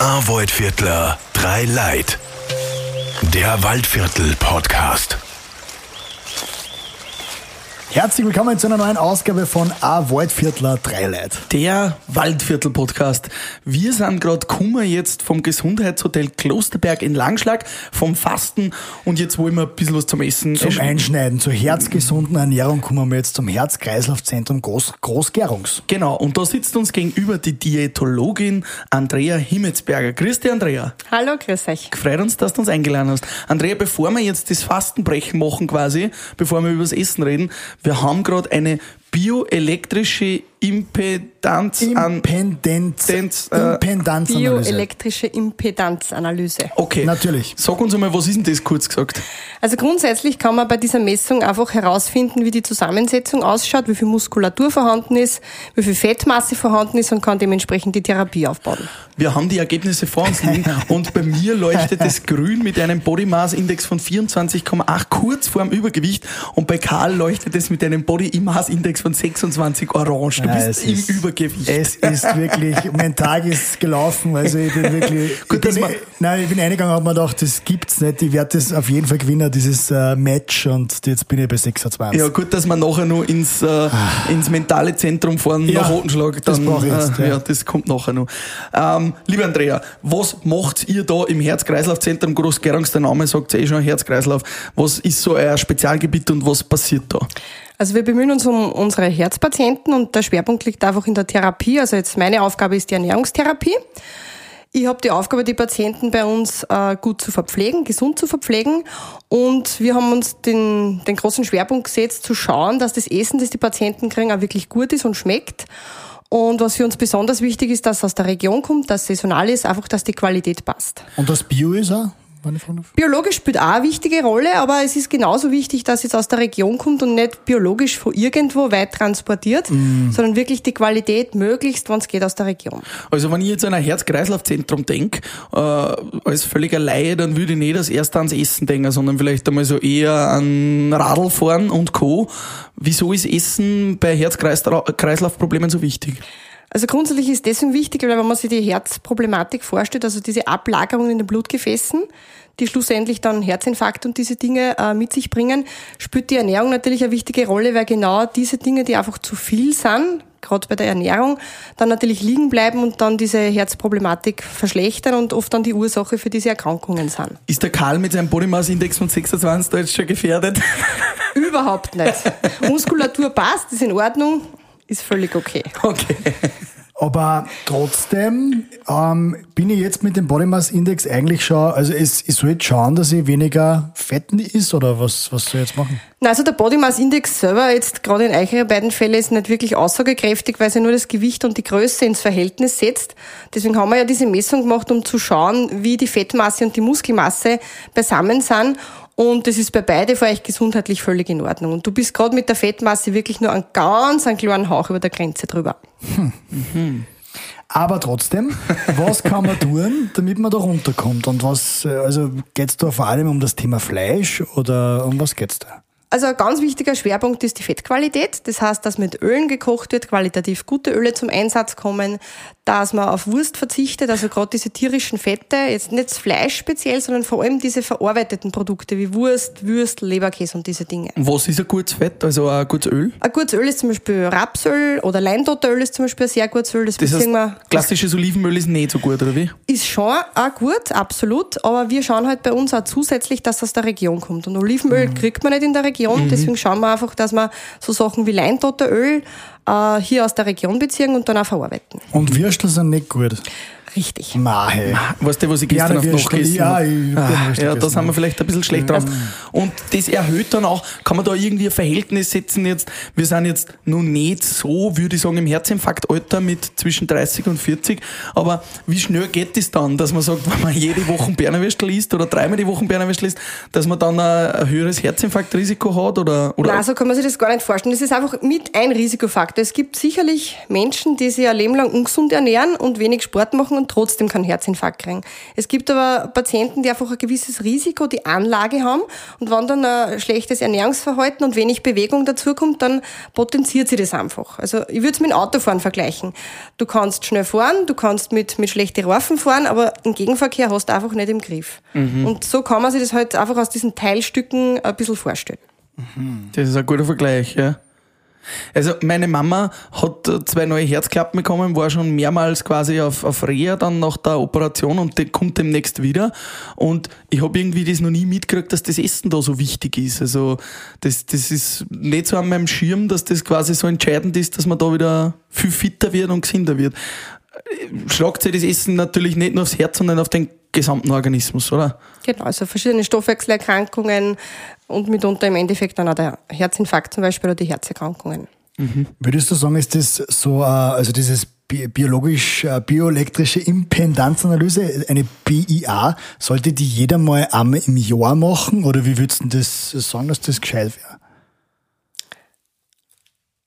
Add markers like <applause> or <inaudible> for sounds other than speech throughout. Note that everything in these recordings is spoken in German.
ein Waldviertler, drei Leid. Der Waldviertel-Podcast. Herzlich willkommen zu einer neuen Ausgabe von A Waldviertler Dreileid. Der Waldviertel-Podcast. Wir sind gerade Kummer jetzt vom Gesundheitshotel Klosterberg in Langschlag, vom Fasten und jetzt wollen wir ein bisschen was zum Essen. Zum. Einschneiden, zur herzgesunden Ernährung kommen wir jetzt zum Herz-Kreislauf-Zentrum Groß Großgerungs. Genau, und da sitzt uns gegenüber die Diätologin Andrea Himmelsberger. Grüß dich, Andrea. Hallo, grüß euch. Freut uns, dass du uns eingeladen hast. Andrea, bevor wir jetzt das Fastenbrechen machen quasi, bevor wir über das Essen reden, wir haben gerade eine bioelektrische Impedanz an... Impendenz, Denz, äh, Impedanzanalyse. Bioelektrische Impedanzanalyse. Okay. Natürlich. Sag uns einmal, was ist denn das kurz gesagt? Also grundsätzlich kann man bei dieser Messung einfach herausfinden, wie die Zusammensetzung ausschaut, wie viel Muskulatur vorhanden ist, wie viel Fettmasse vorhanden ist und kann dementsprechend die Therapie aufbauen. Wir haben die Ergebnisse vor uns liegen <laughs> und bei mir leuchtet es grün mit einem Body Mass Index von 24,8 kurz vorm Übergewicht und bei Karl leuchtet es mit einem Body Mass Index von 26 orange. Du Ja, bist im ist- Übergewicht. Es ist wirklich, mein Tag ist gelaufen, also ich bin wirklich, <laughs> Gut, ich, bin, man- nein, ich bin eingegangen, habe mir gedacht, das gibt's nicht, ich werde das auf jeden Fall gewinnen, dieses äh, Match und jetzt bin ich bei 26. ja, gut, dass wir nachher noch ins, äh, ins mentale Zentrum fahren Ja, nach Rotenschlag. das Dann, brauch ich jetzt, äh, ja. ja. das kommt nachher noch. Ähm, liebe Andrea, was macht ihr da im Herz-Kreislauf-Zentrum Großgerungs? Der Name sagt eh schon Herz-Kreislauf. Was ist so euer Spezialgebiet und was passiert da? Also wir bemühen uns um unsere Herzpatienten und der Schwerpunkt liegt einfach in der Therapie. Also jetzt meine Aufgabe ist die Ernährungstherapie. Ich habe die Aufgabe, die Patienten bei uns äh, gut zu verpflegen, gesund zu verpflegen. Und wir haben uns den, den großen Schwerpunkt gesetzt, zu schauen, dass das Essen, das die Patienten kriegen, auch wirklich gut ist und schmeckt. Und was für uns besonders wichtig ist, dass es aus der Region kommt, dass es saisonal ist, einfach, dass die Qualität passt. Und das Bio ist auch, fragen darf? Biologisch spielt auch eine wichtige Rolle, aber es ist genauso wichtig, dass es aus der Region kommt und nicht biologisch von irgendwo weit transportiert, sondern wirklich die Qualität möglichst, wenn es geht, aus der Region. Also wenn ich jetzt an ein Herz-Kreislauf-Zentrum denke, äh, als völliger Laie, dann würde ich nicht als erst ans Essen denken, sondern vielleicht einmal so eher an Radl fahren und Co. Wieso ist Essen bei Herz-Kreislauf-Problemen so wichtig? Also grundsätzlich ist deswegen wichtig, weil wenn man sich die Herzproblematik vorstellt, also diese Ablagerungen in den Blutgefäßen, die schlussendlich dann Herzinfarkt und diese Dinge äh, mit sich bringen, spielt die Ernährung natürlich eine wichtige Rolle, weil genau diese Dinge, die einfach zu viel sind, gerade bei der Ernährung, dann natürlich liegen bleiben und dann diese Herzproblematik verschlechtern und oft dann die Ursache für diese Erkrankungen sind. Ist der Karl mit seinem Body Mass Index von 26 da jetzt schon gefährdet? Überhaupt nicht. <laughs> Muskulatur passt, ist in Ordnung, ist völlig okay. <laughs> Okay. Aber trotzdem ähm, bin ich jetzt mit dem Body Mass Index eigentlich schon, also es, ich soll jetzt schauen, dass ich weniger fetten ist oder was, was soll ich jetzt machen? Na, also der Body Mass Index selber jetzt gerade in euren beiden Fällen ist nicht wirklich aussagekräftig, weil sie nur das Gewicht und die Größe ins Verhältnis setzt. Deswegen haben wir ja diese Messung gemacht, um zu schauen, wie die Fettmasse und die Muskelmasse beisammen sind. Und das ist bei beide für euch gesundheitlich völlig in Ordnung. Und du bist gerade mit der Fettmasse wirklich nur einen ganz einen kleinen Hauch über der Grenze drüber. Aber trotzdem, was kann man tun, damit man da runterkommt? Und was, äh, also geht's da vor allem um das Thema Fleisch oder um was geht's da? Also ein ganz wichtiger Schwerpunkt ist die Fettqualität. Das heißt, dass mit Ölen gekocht wird, qualitativ gute Öle zum Einsatz kommen, dass man auf Wurst verzichtet, also gerade diese tierischen Fette, jetzt nicht das Fleisch speziell, sondern vor allem diese verarbeiteten Produkte wie Wurst, Würstel, Leberkäse und diese Dinge. Was ist ein gutes Fett, also ein gutes Öl? Ein gutes Öl ist zum Beispiel Rapsöl oder Leintotteröl ist zum Beispiel ein sehr gutes Öl. Das, Das heißt, wir klassisches Olivenöl ist nicht so gut, oder wie? ist schon auch gut, absolut, aber wir schauen halt bei uns auch zusätzlich, dass das aus der Region kommt. Und Olivenöl kriegt man nicht in der Region, deswegen schauen wir einfach, dass wir so Sachen wie Leintotteröl äh, hier aus der Region beziehen und dann auch verarbeiten. Und Würstel sind nicht gut. Richtig. Mahe. Weißt du, was ich gestern auf Würstel, nachgegessen ja, habe? Ah, Ja, da gegessen, sind wir vielleicht ein bisschen schlecht drauf. Und das erhöht dann auch, kann man da irgendwie ein Verhältnis setzen jetzt, wir sind jetzt noch nicht so, würde ich sagen, im Herzinfarktalter mit zwischen 30 und 40, aber wie schnell geht das dann, dass man sagt, <laughs> wenn man jede Woche Bernerwürstel isst oder dreimal die Woche Bernerwürstel isst, dass man dann ein, ein höheres Herzinfarktrisiko hat oder, oder Nein, so kann man sich das gar nicht vorstellen. Das ist einfach mit ein Risikofaktor. Es gibt sicherlich Menschen, die sich ein Leben lang ungesund ernähren und wenig Sport machen und trotzdem keinen Herzinfarkt kriegen. Es gibt aber Patienten, die einfach ein gewisses Risiko, die Anlage haben und wenn dann ein schlechtes Ernährungsverhalten und wenig Bewegung dazukommt, dann potenziert sie das einfach. Also ich würde es mit dem Autofahren vergleichen. Du kannst schnell fahren, du kannst mit, mit schlechten Reifen fahren, aber im Gegenverkehr hast du einfach nicht im Griff. Mhm. Und so kann man sich das halt einfach aus diesen Teilstücken ein bisschen vorstellen. Das ist ein guter Vergleich, ja. Also meine Mama hat zwei neue Herzklappen bekommen, war schon mehrmals quasi auf, auf Reha dann nach der Operation und die kommt demnächst wieder. Und ich habe irgendwie das noch nie mitgekriegt, dass das Essen da so wichtig ist. Also das, das ist nicht so an meinem Schirm, dass das quasi so entscheidend ist, dass man da wieder viel fitter wird und gesünder wird. Schlagt sich das Essen natürlich nicht nur aufs Herz, sondern auf den gesamten Organismus, oder? Genau, also verschiedene Stoffwechselerkrankungen und mitunter im Endeffekt dann auch der Herzinfarkt zum Beispiel oder die Herzerkrankungen. Mhm. Würdest du sagen, ist das so, äh, also dieses biologisch, äh, bioelektrische Impedanzanalyse, eine BIA, sollte die jeder mal einmal im Jahr machen oder wie würdest du das sagen, dass das gescheit wäre?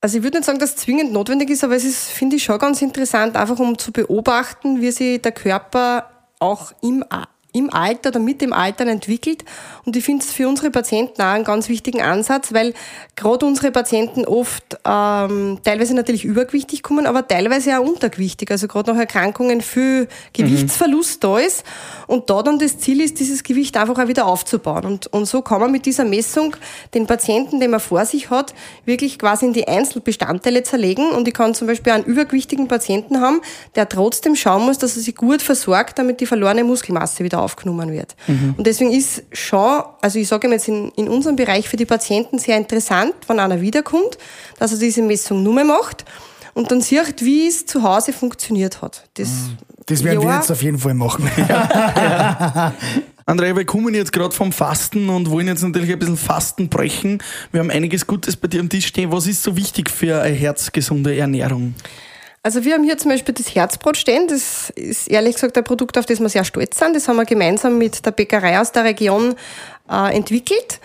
Also ich würde nicht sagen, dass es zwingend notwendig ist, aber es ist, finde ich, schon ganz interessant, einfach um zu beobachten, wie sich der Körper auch im im Alter oder mit dem Alter entwickelt. Und ich finde es für unsere Patienten auch einen ganz wichtigen Ansatz, weil gerade unsere Patienten oft ähm, teilweise natürlich übergewichtig kommen, aber teilweise auch untergewichtig. Also gerade nach Erkrankungen viel Gewichtsverlust mhm. da ist. Und da dann das Ziel ist, dieses Gewicht einfach auch wieder aufzubauen. Und, und so kann man mit dieser Messung den Patienten, den man vor sich hat, wirklich quasi in die Einzelbestandteile zerlegen. Und ich kann zum Beispiel einen übergewichtigen Patienten haben, der trotzdem schauen muss, dass er sich gut versorgt, damit die verlorene Muskelmasse wieder aufgenommen wird. Mhm. Und deswegen ist schon, also ich sage jetzt in, in unserem Bereich für die Patienten sehr interessant, wenn einer wiederkommt, dass er diese Messung nur mehr macht und dann sieht, wie es zu Hause funktioniert hat. Das, mhm. das werden ja, wir jetzt auf jeden Fall machen. <laughs> Ja. Andrea, wir kommen jetzt gerade vom Fasten und wollen jetzt natürlich ein bisschen Fasten brechen. Wir haben einiges Gutes bei dir am Tisch stehen. Was ist so wichtig für eine herzgesunde Ernährung? Also wir haben hier zum Beispiel das Herzbrot stehen. Das ist ehrlich gesagt ein Produkt, auf das wir sehr stolz sind. Das haben wir gemeinsam mit der Bäckerei aus der Region äh, entwickelt.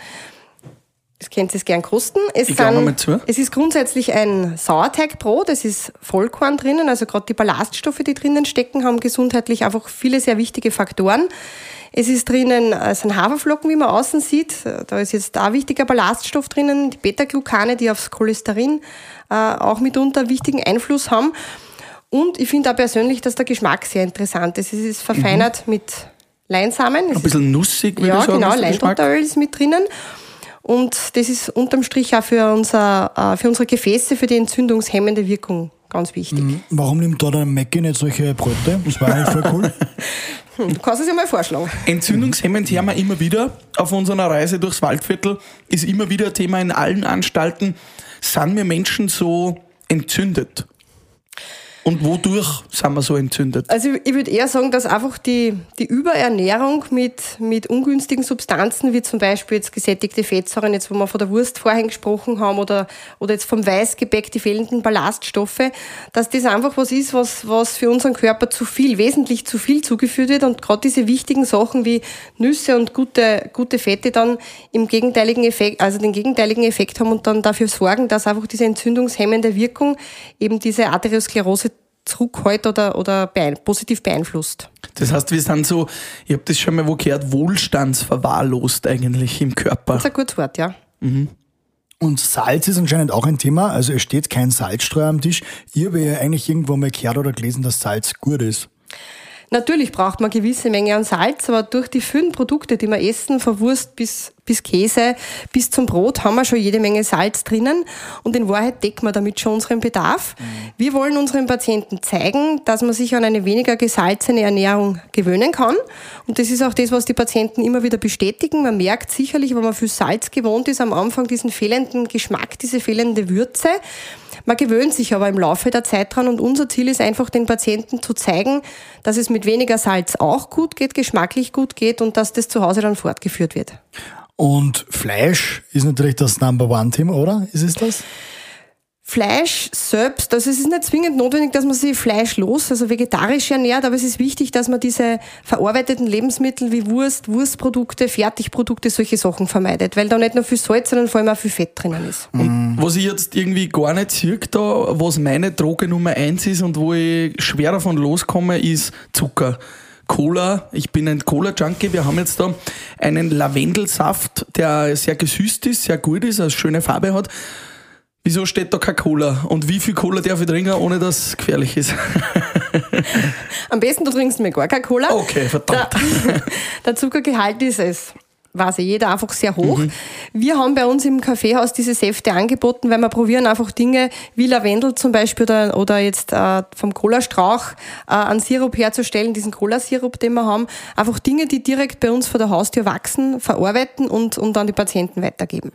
Das könnt ihr gern kosten. Es, sind, es ist grundsätzlich ein Sauerteigbrot, es ist Vollkorn drinnen, also gerade die Ballaststoffe, die drinnen stecken, haben gesundheitlich einfach viele sehr wichtige Faktoren. Es ist drinnen, es sind Haferflocken, wie man außen sieht. Da ist jetzt da wichtiger Ballaststoff drinnen, die Beta-Glucane, die aufs Cholesterin äh, auch mitunter wichtigen Einfluss haben. Und ich finde auch persönlich, dass der Geschmack sehr interessant ist. Es ist verfeinert mhm. mit Leinsamen. Es ein bisschen nussig, würde ja, ich sagen. Ja, genau, Leinbutteröl ist mit drinnen. Und das ist unterm Strich auch für, unser, äh, für unsere Gefäße, für die entzündungshemmende Wirkung ganz wichtig. Mhm. Warum nimmt da der Mackie nicht solche Brote? Das war eigentlich voll cool. <laughs> Du kannst es ja mal vorschlagen. Entzündungshemmend hören wir immer wieder auf unserer Reise durchs Waldviertel. Ist immer wieder ein Thema in allen Anstalten. Sind wir Menschen so entzündet? Und wodurch sind wir so entzündet? Also ich würde eher sagen, dass einfach die, die Überernährung mit, mit ungünstigen Substanzen, wie zum Beispiel jetzt gesättigte Fettsäuren, jetzt wo wir von der Wurst vorhin gesprochen haben, oder, oder jetzt vom Weißgebäck, die fehlenden Ballaststoffe, dass das einfach was ist, was, was für unseren Körper zu viel, wesentlich zu viel zugeführt wird und gerade diese wichtigen Sachen wie Nüsse und gute, gute Fette dann im gegenteiligen Effekt, also den gegenteiligen Effekt haben und dann dafür sorgen, dass einfach diese entzündungshemmende Wirkung eben diese Arteriosklerose zurückhält oder, oder beein positiv beeinflusst. Das heißt, wir sind so, ich habe das schon mal wo gehört, wohlstandsverwahrlost eigentlich im Körper. Das ist ein gutes Wort, ja. Mhm. Und Salz ist anscheinend auch ein Thema. Also es steht kein Salzstreuer am Tisch. Ich habe ja eigentlich irgendwo mal gehört oder gelesen, dass Salz gut ist. Natürlich braucht man eine gewisse Menge an Salz, aber durch die vielen Produkte, die wir essen, von Wurst bis, bis Käse, bis zum Brot, haben wir schon jede Menge Salz drinnen und in Wahrheit decken wir damit schon unseren Bedarf. Mhm. Wir wollen unseren Patienten zeigen, dass man sich an eine weniger gesalzene Ernährung gewöhnen kann und das ist auch das, was die Patienten immer wieder bestätigen. Man merkt sicherlich, wenn man viel Salz gewohnt ist, am Anfang diesen fehlenden Geschmack, diese fehlende Würze. Man gewöhnt sich aber im Laufe der Zeit dran und unser Ziel ist einfach, den Patienten zu zeigen, dass es mit weniger Salz auch gut geht, geschmacklich gut geht und dass das zu Hause dann fortgeführt wird. Und Fleisch ist natürlich das Number One-Thema, oder? Ist es das? Fleisch selbst, also es ist nicht zwingend notwendig, dass man sich fleischlos, also vegetarisch ernährt, aber es ist wichtig, dass man diese verarbeiteten Lebensmittel wie Wurst, Wurstprodukte, Fertigprodukte, solche Sachen vermeidet, weil da nicht nur viel Salz, sondern vor allem auch viel Fett drinnen ist. Und was ich jetzt irgendwie gar nicht sehe, da, was meine Droge Nummer eins ist und wo ich schwer davon loskomme, ist Zucker. Cola, ich bin ein Cola-Junkie. Wir haben jetzt da einen Lavendelsaft, der sehr gesüßt ist, sehr gut ist, eine schöne Farbe hat. Wieso steht da kein Cola? Und wie viel Cola darf ich trinken, ohne dass es gefährlich ist? <laughs> Am besten du trinkst mir gar kein Cola. Okay, verdammt. Der, <laughs> der Zuckergehalt ist es. Weiß ja jeder einfach sehr hoch. Mhm. Wir haben bei uns im Kaffeehaus diese Säfte angeboten, weil wir probieren einfach Dinge wie Lavendel zum Beispiel oder, oder jetzt äh, vom Cola-Strauch äh, einen Sirup herzustellen, diesen Cola-Sirup, den wir haben. Einfach Dinge, die direkt bei uns vor der Haustür wachsen, verarbeiten und, und an die Patienten weitergeben.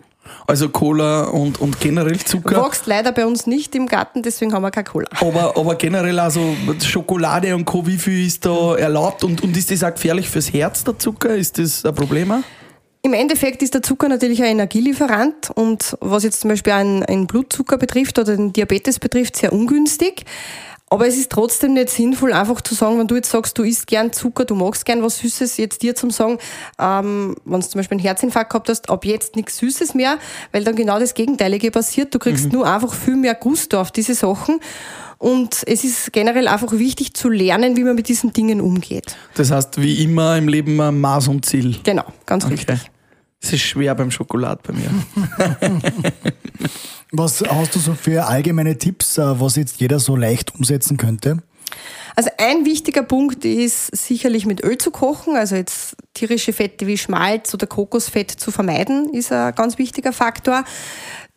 Also Cola und, und generell Zucker. Wächst leider bei uns nicht im Garten, deswegen haben wir keine Cola. Aber, aber generell also Schokolade und Co., wie viel ist da erlaubt und, und ist das auch gefährlich fürs Herz, der Zucker? Ist das ein Problem? Im Endeffekt ist der Zucker natürlich ein Energielieferant und was jetzt zum Beispiel einen Blutzucker betrifft oder den Diabetes betrifft, sehr ungünstig. Aber es ist trotzdem nicht sinnvoll, einfach zu sagen, wenn du jetzt sagst, du isst gern Zucker, du magst gern was Süßes, jetzt dir zum sagen, ähm, wenn du zum Beispiel einen Herzinfarkt gehabt hast, ab jetzt nichts Süßes mehr, weil dann genau das Gegenteilige passiert. Du kriegst mhm. nur einfach viel mehr Gusto auf diese Sachen. Und es ist generell einfach wichtig zu lernen, wie man mit diesen Dingen umgeht. Das heißt, wie immer im Leben ein Maß und Ziel. Genau, ganz okay. richtig. Es ist schwer beim Schokolad bei mir. <laughs> was hast du so für allgemeine Tipps, äh, was jetzt jeder so leicht umsetzen könnte? Also ein wichtiger Punkt ist sicherlich mit Öl zu kochen, also jetzt tierische Fette wie Schmalz oder Kokosfett zu vermeiden, ist ein ganz wichtiger Faktor.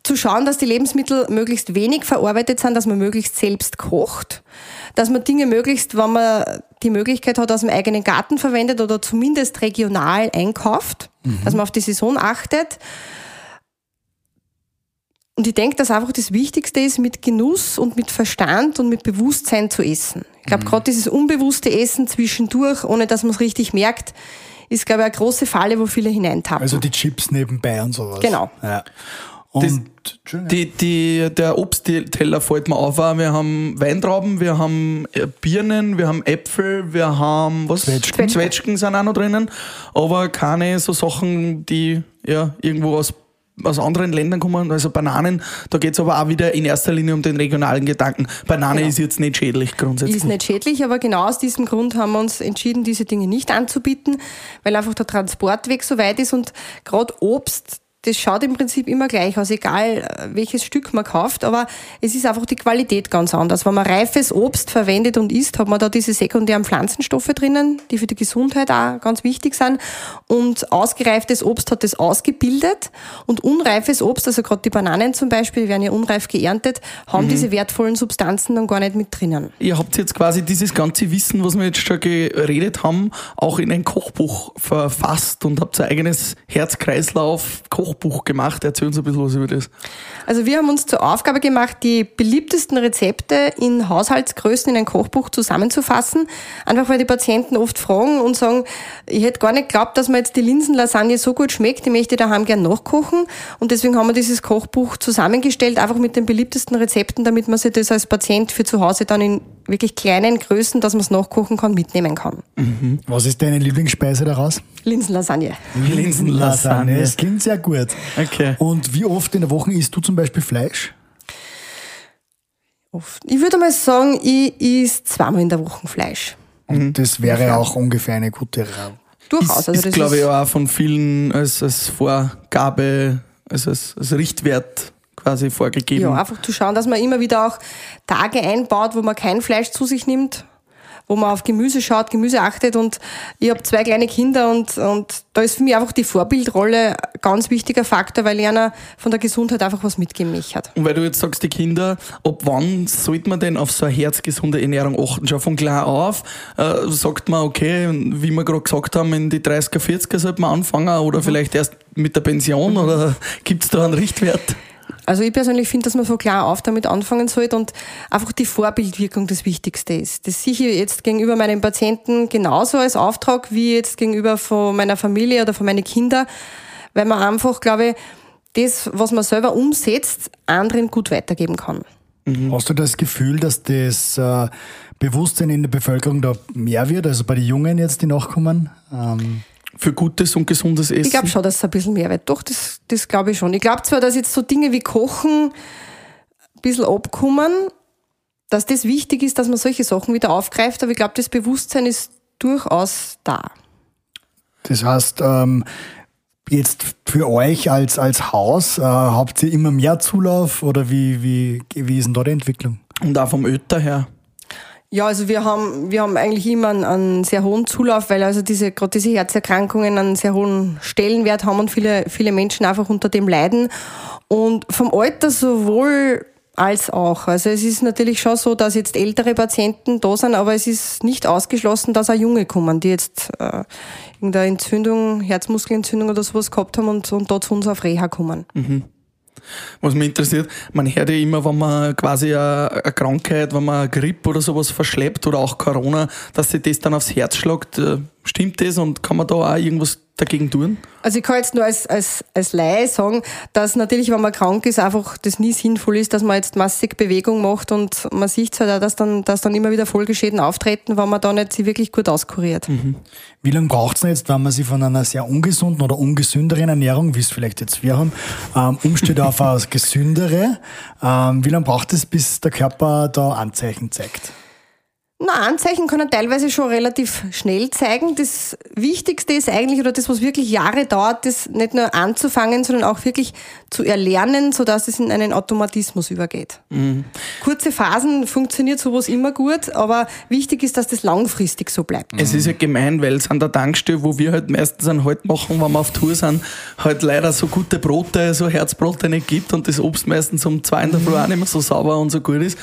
Zu schauen, dass die Lebensmittel möglichst wenig verarbeitet sind, dass man möglichst selbst kocht, dass man Dinge möglichst, wenn man die Möglichkeit hat, aus dem eigenen Garten verwendet oder zumindest regional einkauft, mhm. dass man auf die Saison achtet. Und ich denke, dass einfach das Wichtigste ist, mit Genuss und mit Verstand und mit Bewusstsein zu essen. Ich glaube, mhm. gerade dieses unbewusste Essen zwischendurch, ohne dass man es richtig merkt, ist, glaube ich, eine große Falle, wo viele hineintappen. Also die Chips nebenbei und sowas. Genau. Ja. Und das, die, die, der Obstteller fällt mir auf. Wir haben Weintrauben, wir haben äh, Birnen, wir haben Äpfel, wir haben was? Zwetschgen. Zwetschgen sind auch noch drinnen, aber keine so Sachen, die ja irgendwo aus aus anderen Ländern kommen, also Bananen, da geht es aber auch wieder in erster Linie um den regionalen Gedanken. Banane genau. ist jetzt nicht schädlich grundsätzlich. Ist nicht schädlich, aber genau aus diesem Grund haben wir uns entschieden, diese Dinge nicht anzubieten, weil einfach der Transportweg so weit ist und gerade Obst, das schaut im Prinzip immer gleich aus, egal äh, welches Stück man kauft, aber es ist einfach die Qualität ganz anders. Wenn man reifes Obst verwendet und isst, hat man da diese sekundären Pflanzenstoffe drinnen, die für die Gesundheit auch ganz wichtig sind. Und ausgereiftes Obst hat das ausgebildet und unreifes Obst, also gerade die Bananen zum Beispiel, die werden ja unreif geerntet, haben mhm. diese wertvollen Substanzen dann gar nicht mit drinnen. Ihr habt jetzt quasi dieses ganze Wissen, was wir jetzt schon geredet haben, auch in ein Kochbuch verfasst und habt ein eigenes Herz-Kreislauf-Kochbuch Kochbuch gemacht. Erzähl uns ein bisschen was über das. Also wir haben uns zur Aufgabe gemacht, die beliebtesten Rezepte in Haushaltsgrößen in ein Kochbuch zusammenzufassen. Einfach weil die Patienten oft fragen und sagen, ich hätte gar nicht geglaubt, dass mir jetzt die Linsenlasagne so gut schmeckt, die möchte ich daheim gern nachkochen. Und deswegen haben wir dieses Kochbuch zusammengestellt, einfach mit den beliebtesten Rezepten, damit man sich das als Patient für zu Hause dann in wirklich kleinen Größen, dass man es nachkochen kann, mitnehmen kann. Mhm. Was ist deine Lieblingsspeise daraus? Linsenlasagne. Linsenlasagne. Das klingt sehr gut. Okay. Und wie oft in der Woche isst du zum Beispiel Fleisch? Oft. Ich würde mal sagen, ich esse zweimal in der Woche Fleisch. Und mhm. das wäre auch ungefähr eine gute Raum. Durchaus. Ist, also ist glaube ich, auch von vielen als, als Vorgabe, als, als Richtwert quasi vorgegeben. Ja, einfach zu schauen, dass man immer wieder auch Tage einbaut, wo man kein Fleisch zu sich nimmt, wo man auf Gemüse schaut, Gemüse achtet und ich habe zwei kleine Kinder und, und da ist für mich einfach die Vorbildrolle ein ganz wichtiger Faktor, weil einer von der Gesundheit einfach was mitgeben hat. Und weil du jetzt sagst, die Kinder, ab wann sollte man denn auf so eine herzgesunde Ernährung achten? Schon von klar auf äh, sagt man, okay, wie wir gerade gesagt haben, in die 30er, 40er sollte man anfangen oder mhm. vielleicht erst mit der Pension mhm. oder gibt es da einen Richtwert? Also ich persönlich finde, dass man so klar auf damit anfangen sollte und einfach die Vorbildwirkung das Wichtigste ist. Das sehe ich jetzt gegenüber meinen Patienten genauso als Auftrag wie jetzt gegenüber von meiner Familie oder von meinen Kindern, weil man einfach, glaube ich, das, was man selber umsetzt, anderen gut weitergeben kann. Mhm. Hast du das Gefühl, dass das äh, Bewusstsein in der Bevölkerung da mehr wird, also bei den Jungen jetzt, die nachkommen? Ähm für gutes und gesundes Essen? Ich glaube schon, dass es ein bisschen mehr wird. Doch, das, das glaube ich schon. Ich glaube zwar, dass jetzt so Dinge wie Kochen ein bisschen abkommen, dass das wichtig ist, dass man solche Sachen wieder aufgreift, aber ich glaube, das Bewusstsein ist durchaus da. Das heißt, ähm, jetzt für euch als, als Haus, äh, habt ihr immer mehr Zulauf oder wie, wie, wie ist denn da die Entwicklung? Und auch vom Ötter her? Ja, also wir haben, wir haben eigentlich immer einen, einen sehr hohen Zulauf, weil also diese, gerade diese Herzerkrankungen einen sehr hohen Stellenwert haben und viele, viele Menschen einfach unter dem leiden. Und vom Alter sowohl als auch. Also es ist natürlich schon so, dass jetzt ältere Patienten da sind, aber es ist nicht ausgeschlossen, dass auch junge kommen, die jetzt äh, irgendeine Entzündung, Herzmuskelentzündung oder sowas gehabt haben und, und da zu uns auf Reha kommen. Mhm. Was mich interessiert, man hört ja immer, wenn man quasi eine, Krankheit, wenn man eine Grippe oder sowas verschleppt oder auch Corona, dass sich das dann aufs Herz schlägt. Stimmt das und kann man da auch irgendwas dagegen tun? Also ich kann jetzt nur als, als, als Laie sagen, dass natürlich, wenn man krank ist, einfach das nie sinnvoll ist, dass man jetzt massig Bewegung macht und man sieht halt auch, dass dann, dass dann immer wieder Folgeschäden auftreten, wenn man da nicht sich wirklich gut auskuriert. Mhm. Wie lange braucht es denn jetzt, wenn man sich von einer sehr ungesunden oder ungesünderen Ernährung, wie es vielleicht jetzt wir haben, ähm, umsteht auf eine <laughs> gesündere? Ähm, wie lange braucht es, bis der Körper da Anzeichen zeigt? Na, Anzeichen können teilweise schon relativ schnell zeigen. Das Wichtigste ist eigentlich, oder das, was wirklich Jahre dauert, das nicht nur anzufangen, sondern auch wirklich zu erlernen, sodass es in einen Automatismus übergeht. Mhm. Kurze Phasen funktioniert sowas immer gut, aber wichtig ist, dass das langfristig so bleibt. Es ist ja gemein, weil es an der Tankstelle, wo wir halt meistens einen Halt machen, wenn wir auf Tour sind, halt leider so gute Brote, so Herzbrote nicht gibt und das Obst meistens um zwei in der Früh auch nicht mehr so sauber und so gut ist.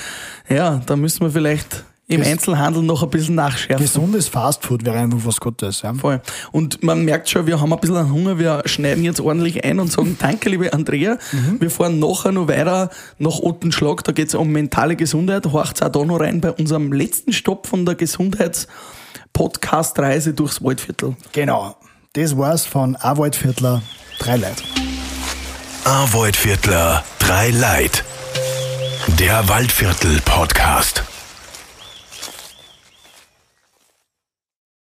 Ja, da müssen wir vielleicht im Ges Einzelhandel noch ein bisschen nachschärfen. Gesundes Fastfood wäre einfach was Gutes. Ja. Voll. Und man merkt schon, wir haben ein bisschen Hunger, wir schneiden jetzt ordentlich ein und sagen Danke, liebe Andrea. Mhm. Wir fahren nachher noch weiter nach Ottenschlag, da geht es um mentale Gesundheit. Horcht auch da noch rein bei unserem letzten Stopp von der Gesundheits-Podcast-Reise durchs Waldviertel. Genau. Das war's von A Waldviertler, drei Leid. A Waldviertler, drei Leid. Der Waldviertel-Podcast.